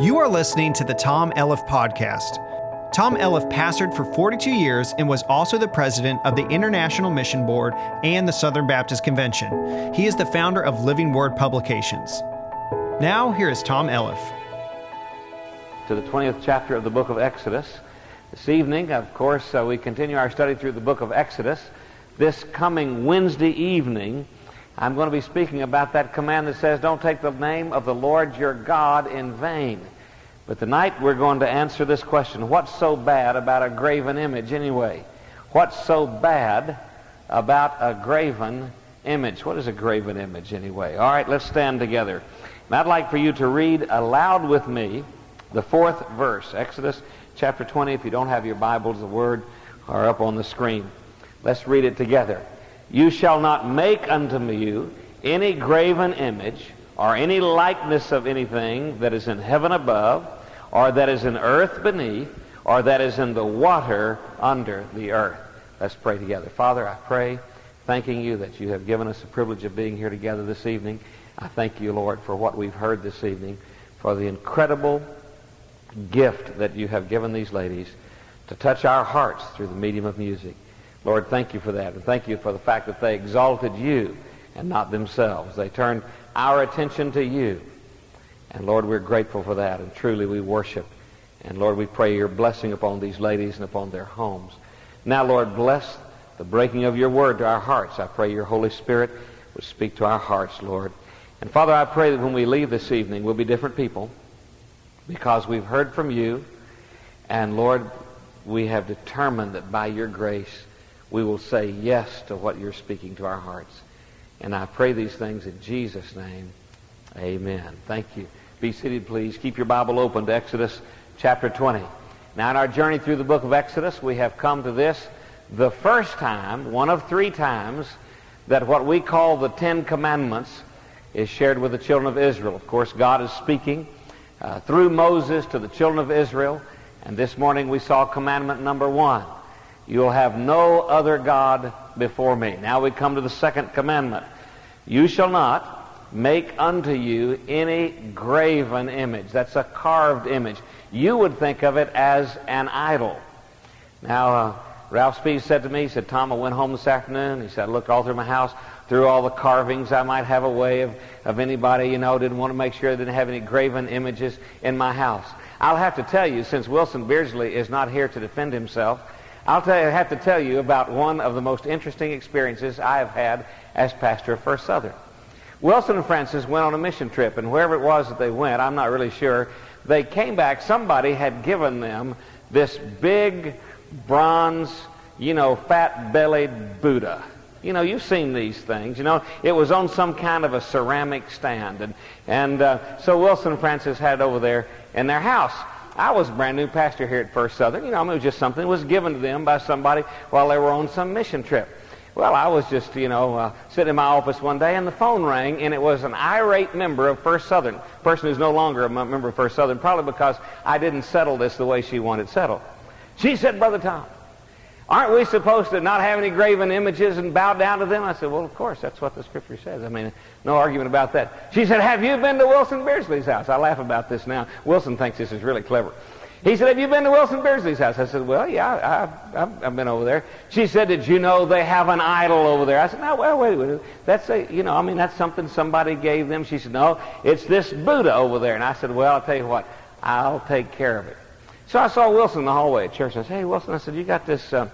You are listening to the Tom Elliff Podcast. Tom Elliff pastored for 42 years and was also the president of the International Mission Board and the Southern Baptist Convention. He is the founder of Living Word Publications. Now, here is Tom Elliff. To the 20th chapter of the book of Exodus. This evening, of course, uh, we continue our study through the book of Exodus. This coming Wednesday evening, I'm going to be speaking about that command that says, Don't take the name of the Lord your God in vain. But tonight we're going to answer this question What's so bad about a graven image anyway? What's so bad about a graven image? What is a graven image anyway? All right, let's stand together. And I'd like for you to read aloud with me the fourth verse, Exodus chapter 20. If you don't have your Bibles, the word are up on the screen. Let's read it together. You shall not make unto you any graven image or any likeness of anything that is in heaven above, or that is in earth beneath, or that is in the water under the earth. Let's pray together. Father, I pray, thanking you that you have given us the privilege of being here together this evening. I thank you, Lord, for what we've heard this evening, for the incredible gift that you have given these ladies to touch our hearts through the medium of music. Lord, thank you for that. And thank you for the fact that they exalted you and not themselves. They turned our attention to you. And Lord, we're grateful for that. And truly we worship. And Lord, we pray your blessing upon these ladies and upon their homes. Now, Lord, bless the breaking of your word to our hearts. I pray your Holy Spirit would speak to our hearts, Lord. And Father, I pray that when we leave this evening, we'll be different people because we've heard from you. And Lord, we have determined that by your grace, we will say yes to what you're speaking to our hearts. And I pray these things in Jesus' name. Amen. Thank you. Be seated, please. Keep your Bible open to Exodus chapter 20. Now, in our journey through the book of Exodus, we have come to this the first time, one of three times, that what we call the Ten Commandments is shared with the children of Israel. Of course, God is speaking uh, through Moses to the children of Israel. And this morning we saw commandment number one. You'll have no other God before me. Now we come to the second commandment. You shall not make unto you any graven image. That's a carved image. You would think of it as an idol. Now, uh, Ralph Speed said to me, he said, Tom, I went home this afternoon. He said, I looked all through my house, through all the carvings I might have a way of, of anybody, you know, didn't want to make sure I didn't have any graven images in my house. I'll have to tell you, since Wilson Beardsley is not here to defend himself, I'll you, have to tell you about one of the most interesting experiences I have had as pastor of First Southern. Wilson and Francis went on a mission trip, and wherever it was that they went, I'm not really sure, they came back. Somebody had given them this big bronze, you know, fat-bellied Buddha. You know, you've seen these things. You know, it was on some kind of a ceramic stand, and and uh, so Wilson and Francis had it over there in their house. I was a brand new pastor here at First Southern. You know, I mean, it was just something that was given to them by somebody while they were on some mission trip. Well, I was just, you know, uh, sitting in my office one day, and the phone rang, and it was an irate member of First Southern, person who's no longer a member of First Southern, probably because I didn't settle this the way she wanted settled. She said, Brother Tom, aren't we supposed to not have any graven images and bow down to them? I said, well, of course, that's what the Scripture says. I mean, no argument about that. She said, have you been to Wilson Beardsley's house? I laugh about this now. Wilson thinks this is really clever. He said, have you been to Wilson Beardsley's house? I said, well, yeah, I, have I've been over there. She said, did you know they have an idol over there? I said, no, well, wait, a minute. That's a, you know, I mean, that's something somebody gave them. She said, no, it's this Buddha over there. And I said, well, I'll tell you what, I'll take care of it. So I saw Wilson in the hallway at church. I said, hey, Wilson, I said, you got this, uh,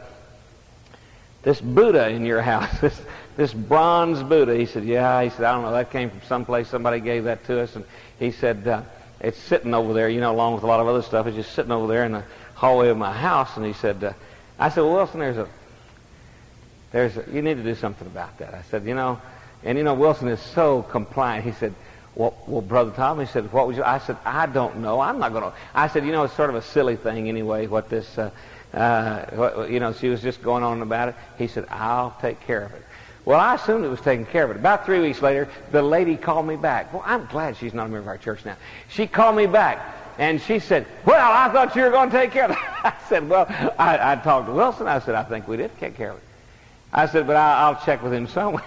this Buddha in your house, this, this bronze Buddha. He said, yeah. He said, I don't know, that came from someplace. Somebody gave that to us. And he said, uh, it's sitting over there, you know, along with a lot of other stuff. It's just sitting over there in the hallway of my house. And he said, uh, I said, well, Wilson, there's a, there's a, you need to do something about that. I said, you know, and you know, Wilson is so compliant. He said, well, well, Brother Tom, he said, what would you, I said, I don't know. I'm not going to, I said, you know, it's sort of a silly thing anyway, what this, uh, uh, you know, she was just going on about it. He said, I'll take care of it. Well, I assumed it was taken care of. It. About three weeks later, the lady called me back. Well, I'm glad she's not a member of our church now. She called me back, and she said, well, I thought you were going to take care of it. I said, well, I, I talked to Wilson. I said, I think we did take care of it. I said, but I, I'll check with him somewhere.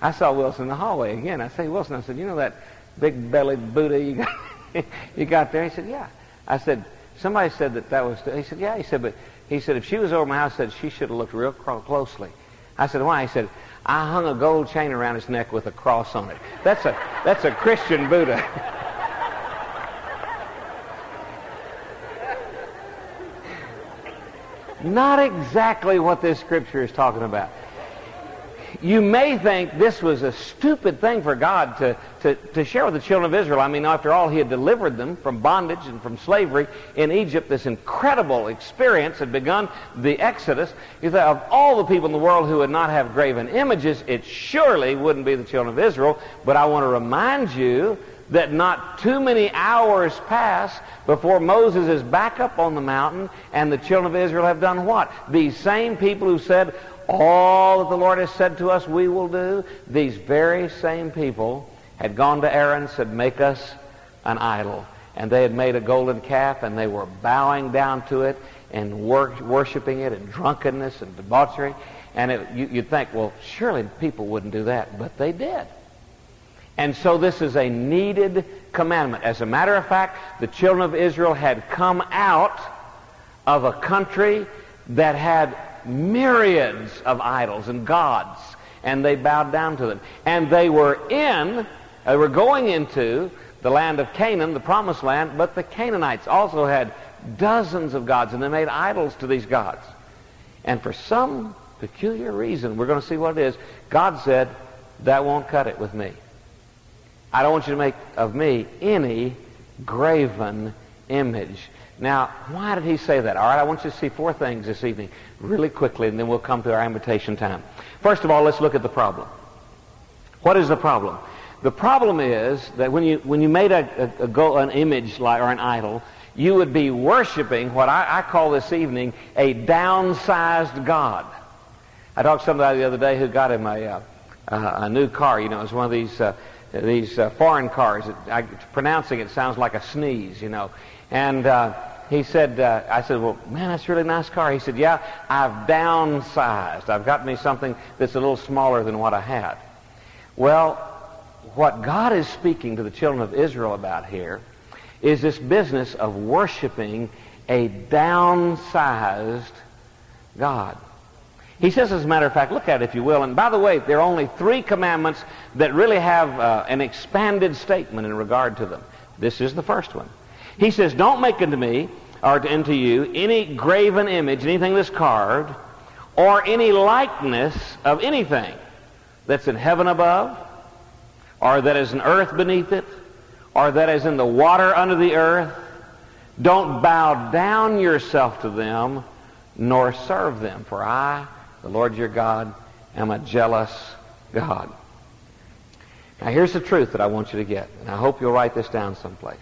I saw Wilson in the hallway again. I say, Wilson, I said, you know that big-bellied Buddha you got? you got there? He said, yeah. I said, somebody said that that was, he said, yeah. He said, but he said, if she was over my house, said she should have looked real closely. I said, why? He said, I hung a gold chain around his neck with a cross on it. That's a, that's a Christian Buddha. Not exactly what this scripture is talking about you may think this was a stupid thing for God to, to, to share with the children of Israel. I mean, after all, He had delivered them from bondage and from slavery in Egypt. This incredible experience had begun the Exodus. You thought of all the people in the world who would not have graven images, it surely wouldn't be the children of Israel. But I want to remind you that not too many hours pass before Moses is back up on the mountain and the children of Israel have done what? These same people who said, all that the Lord has said to us we will do, these very same people had gone to Aaron and said, make us an idol. And they had made a golden calf and they were bowing down to it and wor- worshiping it in drunkenness and debauchery. And it, you, you'd think, well, surely people wouldn't do that. But they did. And so this is a needed commandment. As a matter of fact, the children of Israel had come out of a country that had myriads of idols and gods, and they bowed down to them. And they were in, they were going into the land of Canaan, the promised land, but the Canaanites also had dozens of gods, and they made idols to these gods. And for some peculiar reason, we're going to see what it is, God said, that won't cut it with me. I don't want you to make of me any graven image. Now, why did he say that? All right, I want you to see four things this evening really quickly, and then we'll come to our invitation time. First of all, let's look at the problem. What is the problem? The problem is that when you, when you made a, a, a an image like, or an idol, you would be worshiping what I, I call this evening a downsized God. I talked to somebody the other day who got him a, uh, a new car. You know, it's one of these, uh, these uh, foreign cars. I, pronouncing it sounds like a sneeze, you know. And uh, he said, uh, I said, well, man, that's a really nice car. He said, yeah, I've downsized. I've got me something that's a little smaller than what I had. Well, what God is speaking to the children of Israel about here is this business of worshiping a downsized God. He says, as a matter of fact, look at it if you will. And by the way, there are only three commandments that really have uh, an expanded statement in regard to them. This is the first one. He says, Don't make unto me, or unto you, any graven image, anything that's carved, or any likeness of anything that's in heaven above, or that is in earth beneath it, or that is in the water under the earth. Don't bow down yourself to them, nor serve them. For I, the Lord your God, am a jealous God. Now here's the truth that I want you to get, and I hope you'll write this down someplace.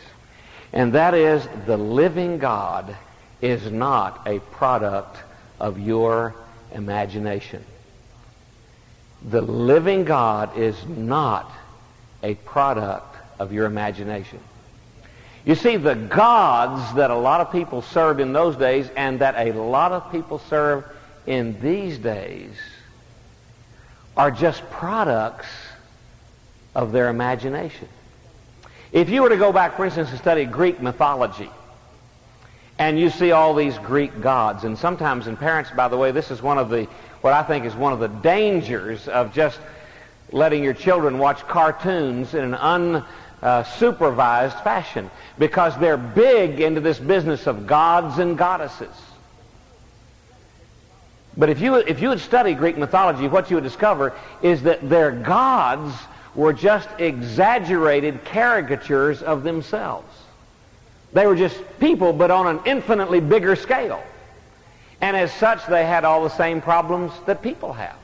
And that is the living God is not a product of your imagination. The living God is not a product of your imagination. You see, the gods that a lot of people served in those days and that a lot of people serve in these days are just products of their imagination. If you were to go back, for instance, and study Greek mythology, and you see all these Greek gods, and sometimes in parents, by the way, this is one of the, what I think is one of the dangers of just letting your children watch cartoons in an unsupervised fashion, because they're big into this business of gods and goddesses. But if you, if you would study Greek mythology, what you would discover is that their gods were just exaggerated caricatures of themselves. They were just people, but on an infinitely bigger scale. And as such, they had all the same problems that people have.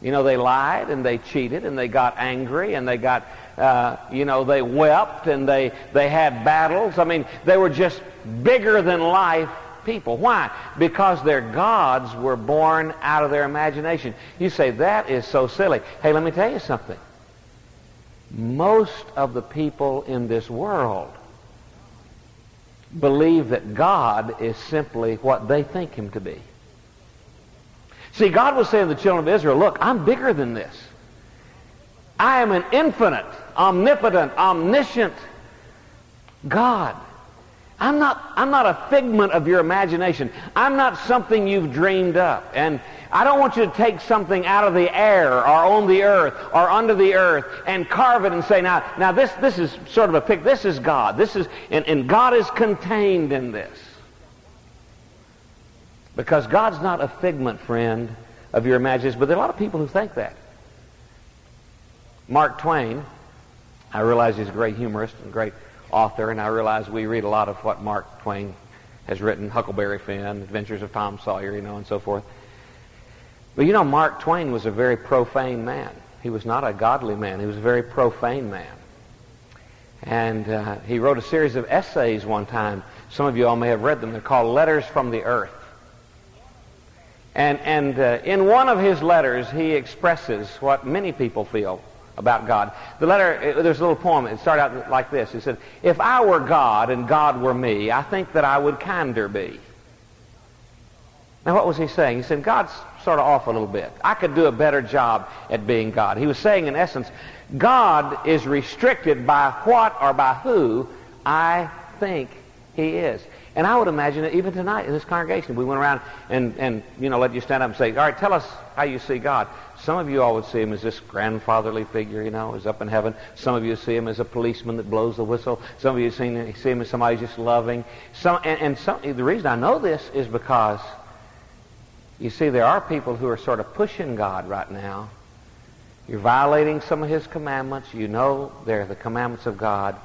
You know, they lied and they cheated and they got angry and they got, uh, you know, they wept and they, they had battles. I mean, they were just bigger than life people. Why? Because their gods were born out of their imagination. You say, that is so silly. Hey, let me tell you something. Most of the people in this world believe that God is simply what they think him to be. See, God was saying to the children of Israel, look, I'm bigger than this. I am an infinite, omnipotent, omniscient, God. I'm not, I'm not a figment of your imagination. I'm not something you've dreamed up. And I don't want you to take something out of the air or on the earth or under the earth and carve it and say, now, now this, this is sort of a pic. This is God. This is, and, and God is contained in this. Because God's not a figment, friend, of your imagination. But there are a lot of people who think that. Mark Twain, I realize he's a great humorist and great author, and I realize we read a lot of what Mark Twain has written, Huckleberry Finn, Adventures of Tom Sawyer, you know, and so forth. But you know, Mark Twain was a very profane man. He was not a godly man. He was a very profane man. And uh, he wrote a series of essays one time. Some of you all may have read them. They're called Letters from the Earth. And, and uh, in one of his letters, he expresses what many people feel about God. The letter, uh, there's a little poem. It started out like this. He said, If I were God and God were me, I think that I would kinder be. Now, what was he saying? He said, God's sort of off a little bit. I could do a better job at being God. He was saying, in essence, God is restricted by what or by who I think he is. And I would imagine that even tonight in this congregation, we went around and, and, you know, let you stand up and say, all right, tell us how you see God. Some of you all would see him as this grandfatherly figure, you know, is up in heaven. Some of you see him as a policeman that blows the whistle. Some of you see, see him as somebody just loving. Some, and and some, the reason I know this is because, you see, there are people who are sort of pushing God right now. You're violating some of his commandments. You know they're the commandments of God,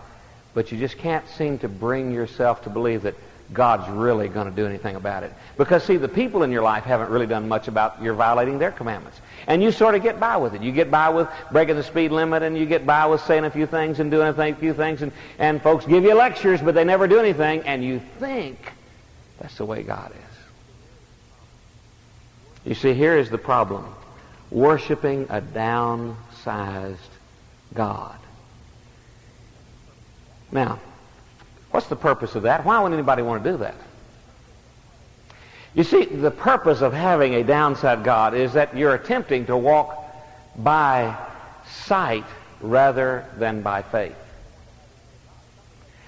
but you just can't seem to bring yourself to believe that God's really going to do anything about it. Because, see, the people in your life haven't really done much about your violating their commandments. And you sort of get by with it. You get by with breaking the speed limit, and you get by with saying a few things and doing a few things, and, and folks give you lectures, but they never do anything, and you think that's the way God is. You see, here is the problem. Worshipping a downsized God. Now, What's the purpose of that? Why would anybody want to do that? You see, the purpose of having a downside God is that you're attempting to walk by sight rather than by faith.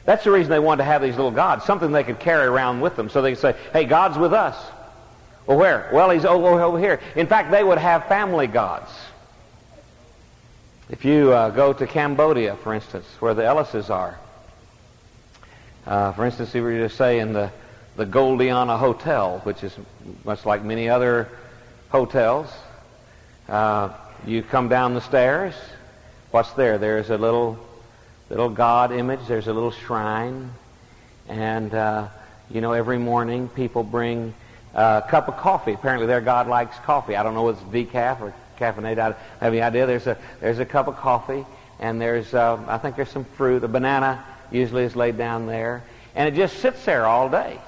That's the reason they wanted to have these little gods, something they could carry around with them so they could say, hey, God's with us. Well, where? Well, he's over here. In fact, they would have family gods. If you uh, go to Cambodia, for instance, where the Ellises are, uh, for instance, if we were to say in the, the Goldiana Hotel, which is much like many other hotels, uh, you come down the stairs. What's there? There's a little little God image. There's a little shrine, and uh, you know every morning people bring a cup of coffee. Apparently, their God likes coffee. I don't know if it's decaf or caffeinated. I have any idea. There's a there's a cup of coffee, and there's uh, I think there's some fruit, a banana usually is laid down there, and it just sits there all day.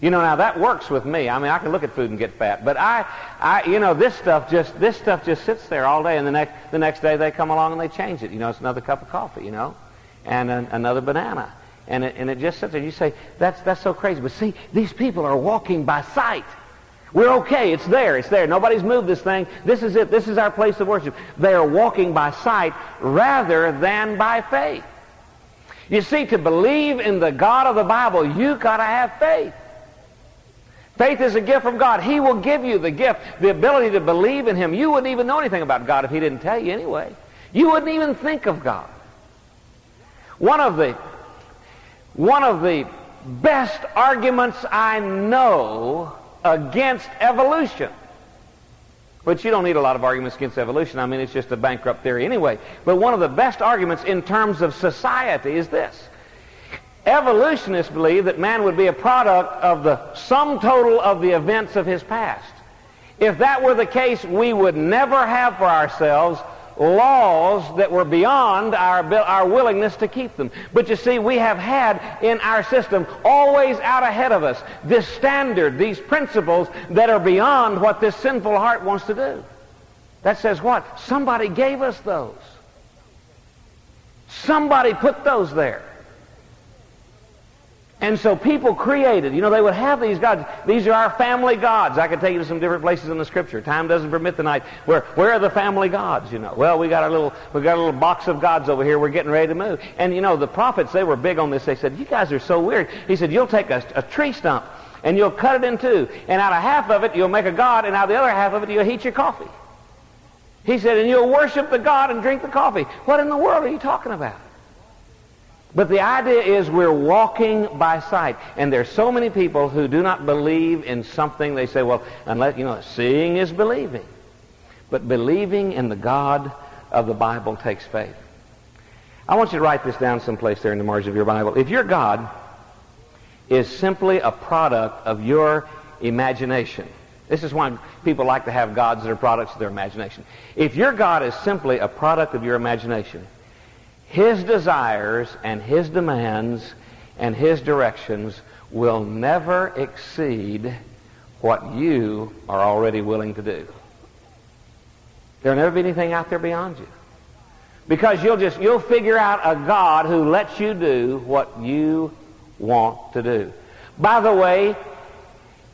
You know, now that works with me. I mean, I can look at food and get fat, but I, I, you know, this stuff just this stuff just sits there all day, and the next the next day they come along and they change it. You know, it's another cup of coffee, you know, and an, another banana, and it, and it just sits there. You say that's that's so crazy, but see, these people are walking by sight. We're okay. It's there. It's there. Nobody's moved this thing. This is it. This is our place of worship. They are walking by sight rather than by faith. You see, to believe in the God of the Bible, you got to have faith. Faith is a gift from God. He will give you the gift, the ability to believe in Him. You wouldn't even know anything about God if He didn't tell you anyway. You wouldn't even think of God. One of the, one of the best arguments I know against evolution but you don't need a lot of arguments against evolution. I mean, it's just a bankrupt theory anyway. But one of the best arguments in terms of society is this. Evolutionists believe that man would be a product of the sum total of the events of his past. If that were the case, we would never have for ourselves laws that were beyond our, our willingness to keep them. But you see, we have had in our system, always out ahead of us, this standard, these principles that are beyond what this sinful heart wants to do. That says what? Somebody gave us those. Somebody put those there. And so people created, you know, they would have these gods. These are our family gods. I could take you to some different places in the scripture. Time doesn't permit tonight. Where, where are the family gods, you know? Well, we got a little, we got a little box of gods over here. We're getting ready to move. And, you know, the prophets, they were big on this. They said, you guys are so weird. He said, you'll take a, a tree stump and you'll cut it in two. And out of half of it, you'll make a god. And out of the other half of it, you'll heat your coffee. He said, and you'll worship the god and drink the coffee. What in the world are you talking about? But the idea is we're walking by sight. And there's so many people who do not believe in something. They say, well, unless, you know, seeing is believing. But believing in the God of the Bible takes faith. I want you to write this down someplace there in the margin of your Bible. If your God is simply a product of your imagination, this is why people like to have gods that are products of their imagination. If your God is simply a product of your imagination, his desires and his demands and his directions will never exceed what you are already willing to do. There'll never be anything out there beyond you. Because you'll just, you'll figure out a God who lets you do what you want to do. By the way,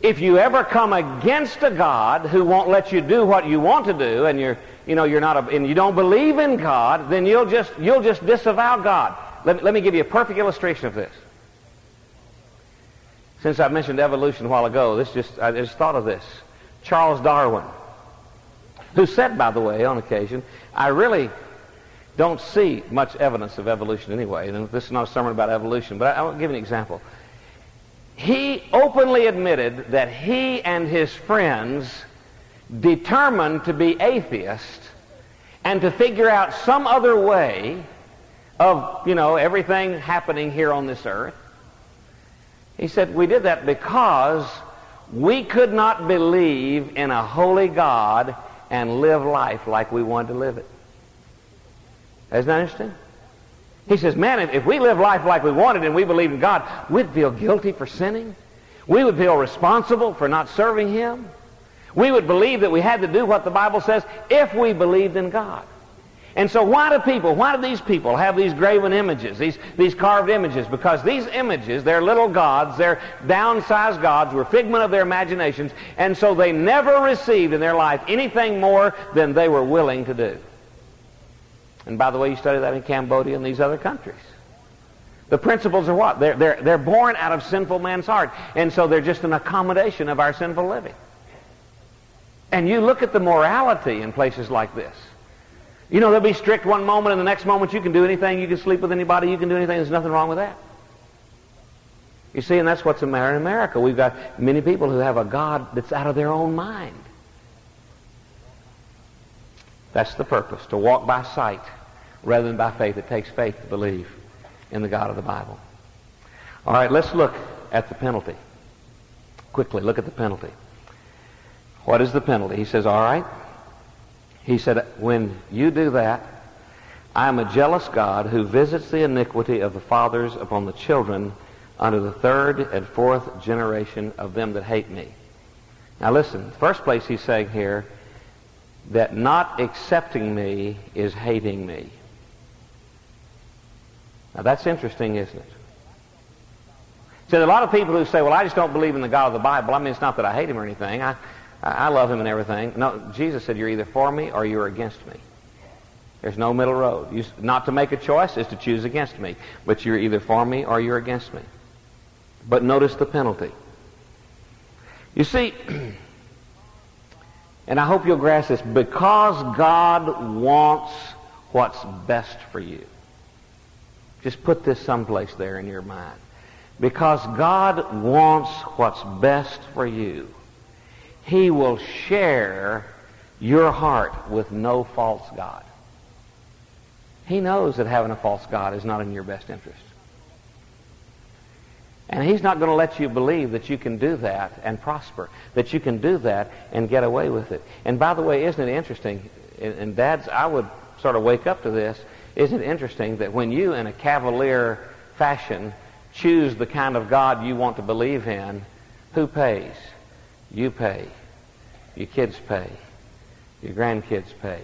if you ever come against a God who won't let you do what you want to do and you're you know, you're not a, and you don't believe in God, then you'll just, you'll just disavow God. Let, let me give you a perfect illustration of this. Since I mentioned evolution a while ago, this just, I just thought of this. Charles Darwin, who said, by the way, on occasion, I really don't see much evidence of evolution anyway. And this is not a sermon about evolution, but I, I'll give an example. He openly admitted that he and his friends determined to be atheist and to figure out some other way of, you know, everything happening here on this earth. He said, we did that because we could not believe in a holy God and live life like we wanted to live it. Isn't that interesting? He says, man, if, if we live life like we wanted and we believed in God, we'd feel guilty for sinning. We would feel responsible for not serving Him. We would believe that we had to do what the Bible says if we believed in God. And so why do people, why do these people have these graven images, these, these carved images? Because these images, they're little gods, they're downsized gods, were figment of their imaginations, and so they never received in their life anything more than they were willing to do. And by the way, you study that in Cambodia and these other countries. The principles are what? They're, they're, they're born out of sinful man's heart, and so they're just an accommodation of our sinful living. And you look at the morality in places like this. You know, they'll be strict one moment, and the next moment you can do anything. You can sleep with anybody. You can do anything. There's nothing wrong with that. You see, and that's what's the matter in America. We've got many people who have a God that's out of their own mind. That's the purpose, to walk by sight rather than by faith. It takes faith to believe in the God of the Bible. All right, let's look at the penalty. Quickly, look at the penalty. What is the penalty? He says, all right. He said, when you do that, I am a jealous God who visits the iniquity of the fathers upon the children unto the third and fourth generation of them that hate me. Now listen, first place he's saying here that not accepting me is hating me. Now that's interesting, isn't it? See, there are a lot of people who say, well, I just don't believe in the God of the Bible. I mean, it's not that I hate him or anything. I, I love him and everything. No, Jesus said, you're either for me or you're against me. There's no middle road. You, not to make a choice is to choose against me. But you're either for me or you're against me. But notice the penalty. You see, and I hope you'll grasp this, because God wants what's best for you. Just put this someplace there in your mind. Because God wants what's best for you. He will share your heart with no false God. He knows that having a false God is not in your best interest. And he's not going to let you believe that you can do that and prosper, that you can do that and get away with it. And by the way, isn't it interesting? And dads, I would sort of wake up to this. Isn't it interesting that when you, in a cavalier fashion, choose the kind of God you want to believe in, who pays? You pay. Your kids pay. Your grandkids pay.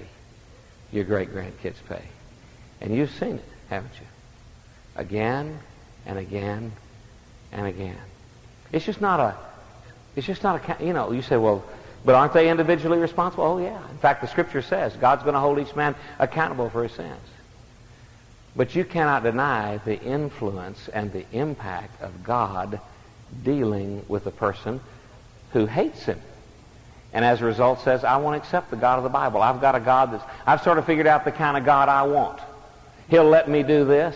Your great grandkids pay. And you've seen it, haven't you? Again and again and again. It's just not a, it's just not a, you know, you say, well, but aren't they individually responsible? Oh, yeah. In fact, the Scripture says God's going to hold each man accountable for his sins. But you cannot deny the influence and the impact of God dealing with a person who hates him. And as a result says, I won't accept the God of the Bible. I've got a God that's, I've sort of figured out the kind of God I want. He'll let me do this,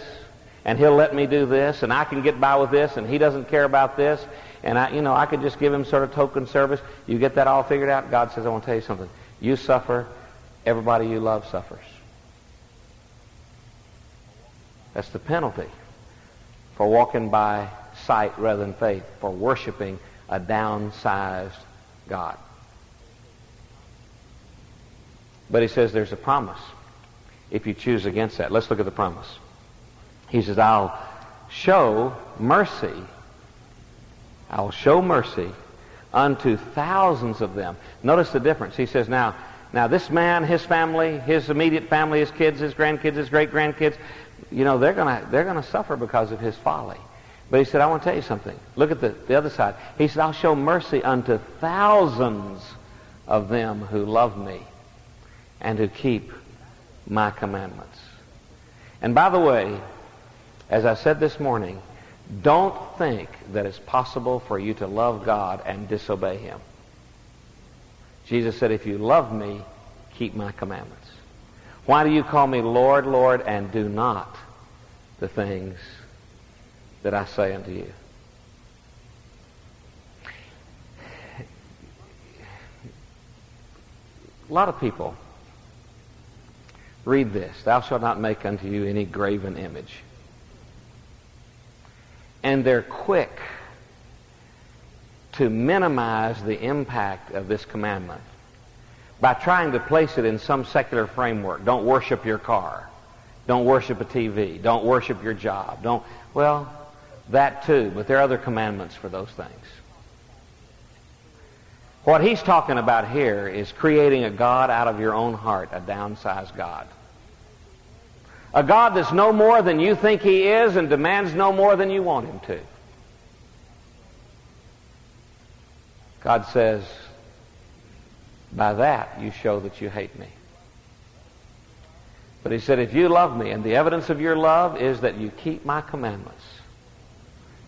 and he'll let me do this, and I can get by with this, and he doesn't care about this, and I, you know, I could just give him sort of token service. You get that all figured out? God says, I want to tell you something. You suffer, everybody you love suffers. That's the penalty for walking by sight rather than faith, for worshiping a downsized God. But he says there's a promise if you choose against that. Let's look at the promise. He says, I'll show mercy. I'll show mercy unto thousands of them. Notice the difference. He says, now, now this man, his family, his immediate family, his kids, his grandkids, his great-grandkids, you know, they're going to they're gonna suffer because of his folly. But he said, I want to tell you something. Look at the, the other side. He said, I'll show mercy unto thousands of them who love me and who keep my commandments. And by the way, as I said this morning, don't think that it's possible for you to love God and disobey him. Jesus said, if you love me, keep my commandments. Why do you call me Lord, Lord, and do not the things that I say unto you. A lot of people read this Thou shalt not make unto you any graven image. And they're quick to minimize the impact of this commandment by trying to place it in some secular framework. Don't worship your car. Don't worship a TV. Don't worship your job. Don't, well, that too, but there are other commandments for those things. What he's talking about here is creating a God out of your own heart, a downsized God. A God that's no more than you think he is and demands no more than you want him to. God says, by that you show that you hate me. But he said, if you love me, and the evidence of your love is that you keep my commandments,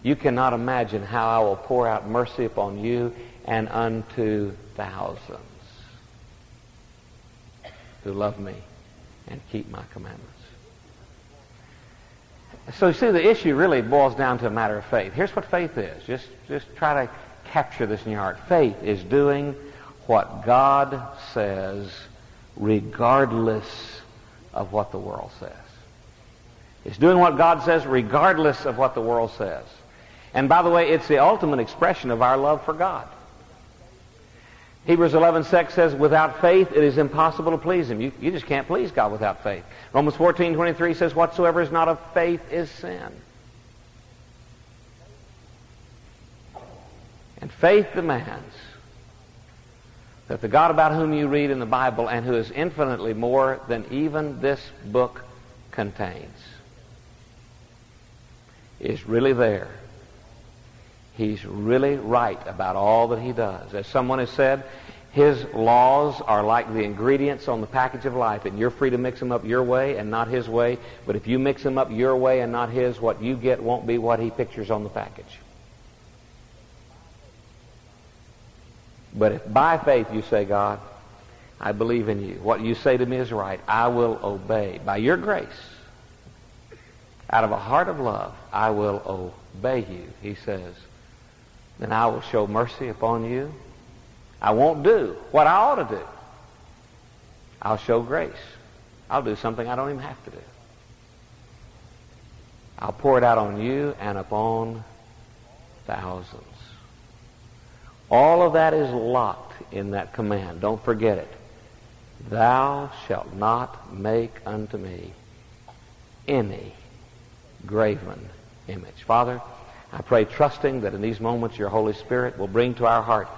you cannot imagine how I will pour out mercy upon you and unto thousands who love me and keep my commandments. So you see, the issue really boils down to a matter of faith. Here's what faith is. Just, just try to capture this in your heart. Faith is doing what God says regardless of what the world says. It's doing what God says regardless of what the world says. And by the way, it's the ultimate expression of our love for God. Hebrews 11, 6 says, without faith it is impossible to please Him. You, you just can't please God without faith. Romans 14, 23 says, whatsoever is not of faith is sin. And faith demands that the God about whom you read in the Bible and who is infinitely more than even this book contains is really there He's really right about all that he does. As someone has said, his laws are like the ingredients on the package of life, and you're free to mix them up your way and not his way. But if you mix them up your way and not his, what you get won't be what he pictures on the package. But if by faith you say, God, I believe in you. What you say to me is right. I will obey. By your grace, out of a heart of love, I will obey you, he says then I will show mercy upon you. I won't do what I ought to do. I'll show grace. I'll do something I don't even have to do. I'll pour it out on you and upon thousands. All of that is locked in that command. Don't forget it. Thou shalt not make unto me any graven image. Father, I pray, trusting that in these moments your Holy Spirit will bring to our heart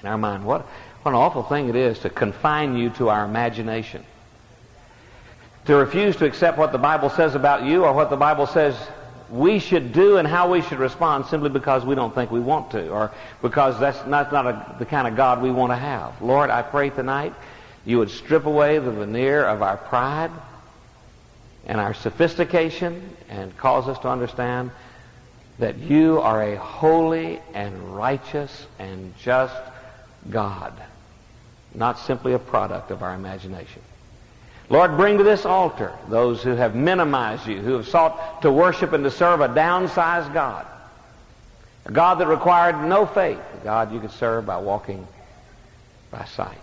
and our mind what, what an awful thing it is to confine you to our imagination. To refuse to accept what the Bible says about you or what the Bible says we should do and how we should respond simply because we don't think we want to or because that's not, not a, the kind of God we want to have. Lord, I pray tonight you would strip away the veneer of our pride and our sophistication and cause us to understand that you are a holy and righteous and just God, not simply a product of our imagination. Lord, bring to this altar those who have minimized you, who have sought to worship and to serve a downsized God, a God that required no faith, a God you could serve by walking by sight.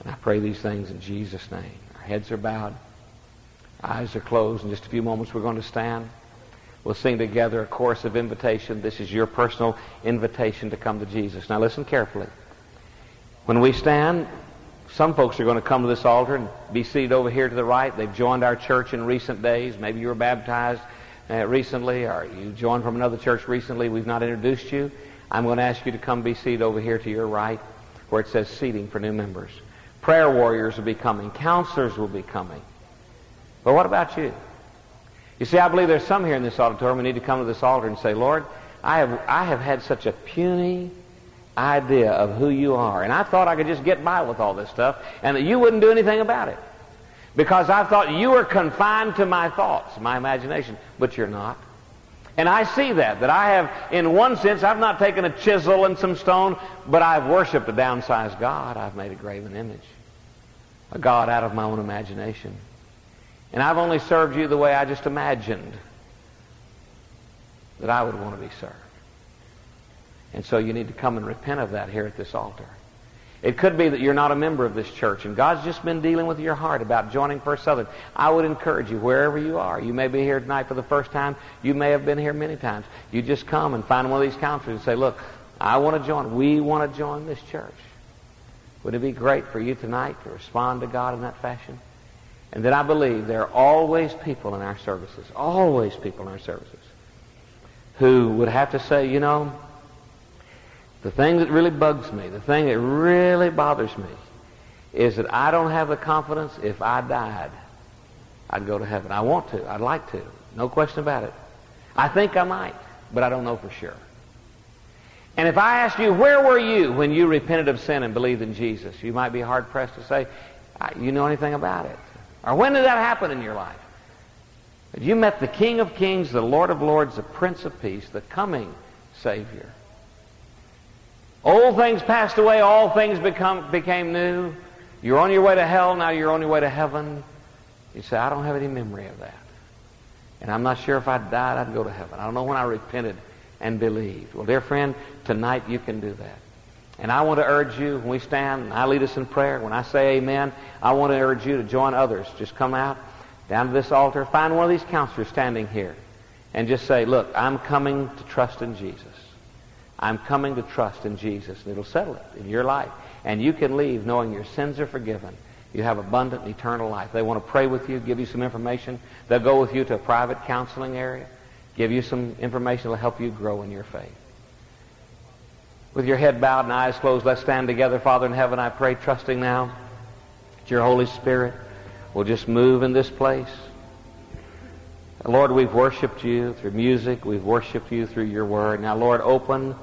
And I pray these things in Jesus' name. Our heads are bowed, eyes are closed. In just a few moments, we're going to stand. We'll sing together a chorus of invitation. This is your personal invitation to come to Jesus. Now listen carefully. When we stand, some folks are going to come to this altar and be seated over here to the right. They've joined our church in recent days. Maybe you were baptized uh, recently or you joined from another church recently. We've not introduced you. I'm going to ask you to come be seated over here to your right where it says seating for new members. Prayer warriors will be coming. Counselors will be coming. But what about you? You see, I believe there's some here in this auditorium who need to come to this altar and say, Lord, I have, I have had such a puny idea of who you are. And I thought I could just get by with all this stuff and that you wouldn't do anything about it. Because I thought you were confined to my thoughts, my imagination. But you're not. And I see that, that I have, in one sense, I've not taken a chisel and some stone, but I've worshiped a downsized God. I've made a graven image. A God out of my own imagination. And I've only served you the way I just imagined that I would want to be served. And so you need to come and repent of that here at this altar. It could be that you're not a member of this church and God's just been dealing with your heart about joining First Southern. I would encourage you, wherever you are, you may be here tonight for the first time. You may have been here many times. You just come and find one of these counselors and say, look, I want to join. We want to join this church. Would it be great for you tonight to respond to God in that fashion? And then I believe there are always people in our services, always people in our services, who would have to say, you know, the thing that really bugs me, the thing that really bothers me, is that I don't have the confidence if I died, I'd go to heaven. I want to. I'd like to. No question about it. I think I might, but I don't know for sure. And if I asked you, where were you when you repented of sin and believed in Jesus? You might be hard pressed to say, you know anything about it. Or when did that happen in your life? That you met the King of Kings, the Lord of Lords, the Prince of Peace, the coming Savior. Old things passed away, all things become, became new. You're on your way to hell, now you're on your way to heaven. You say, I don't have any memory of that. And I'm not sure if I died, I'd go to heaven. I don't know when I repented and believed. Well, dear friend, tonight you can do that. And I want to urge you, when we stand and I lead us in prayer, when I say amen, I want to urge you to join others. Just come out down to this altar, find one of these counselors standing here, and just say, look, I'm coming to trust in Jesus. I'm coming to trust in Jesus, and it'll settle it in your life. And you can leave knowing your sins are forgiven. You have abundant eternal life. They want to pray with you, give you some information. They'll go with you to a private counseling area, give you some information that will help you grow in your faith. With your head bowed and eyes closed, let's stand together. Father in heaven, I pray, trusting now that your Holy Spirit will just move in this place. Lord, we've worshiped you through music. We've worshiped you through your word. Now, Lord, open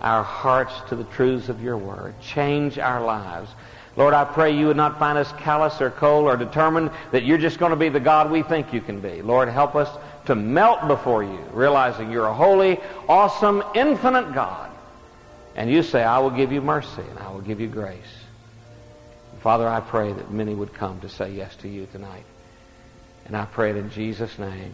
our hearts to the truths of your word. Change our lives. Lord, I pray you would not find us callous or cold or determined that you're just going to be the God we think you can be. Lord, help us to melt before you, realizing you're a holy, awesome, infinite God. And you say, I will give you mercy and I will give you grace. Father, I pray that many would come to say yes to you tonight. And I pray it in Jesus' name.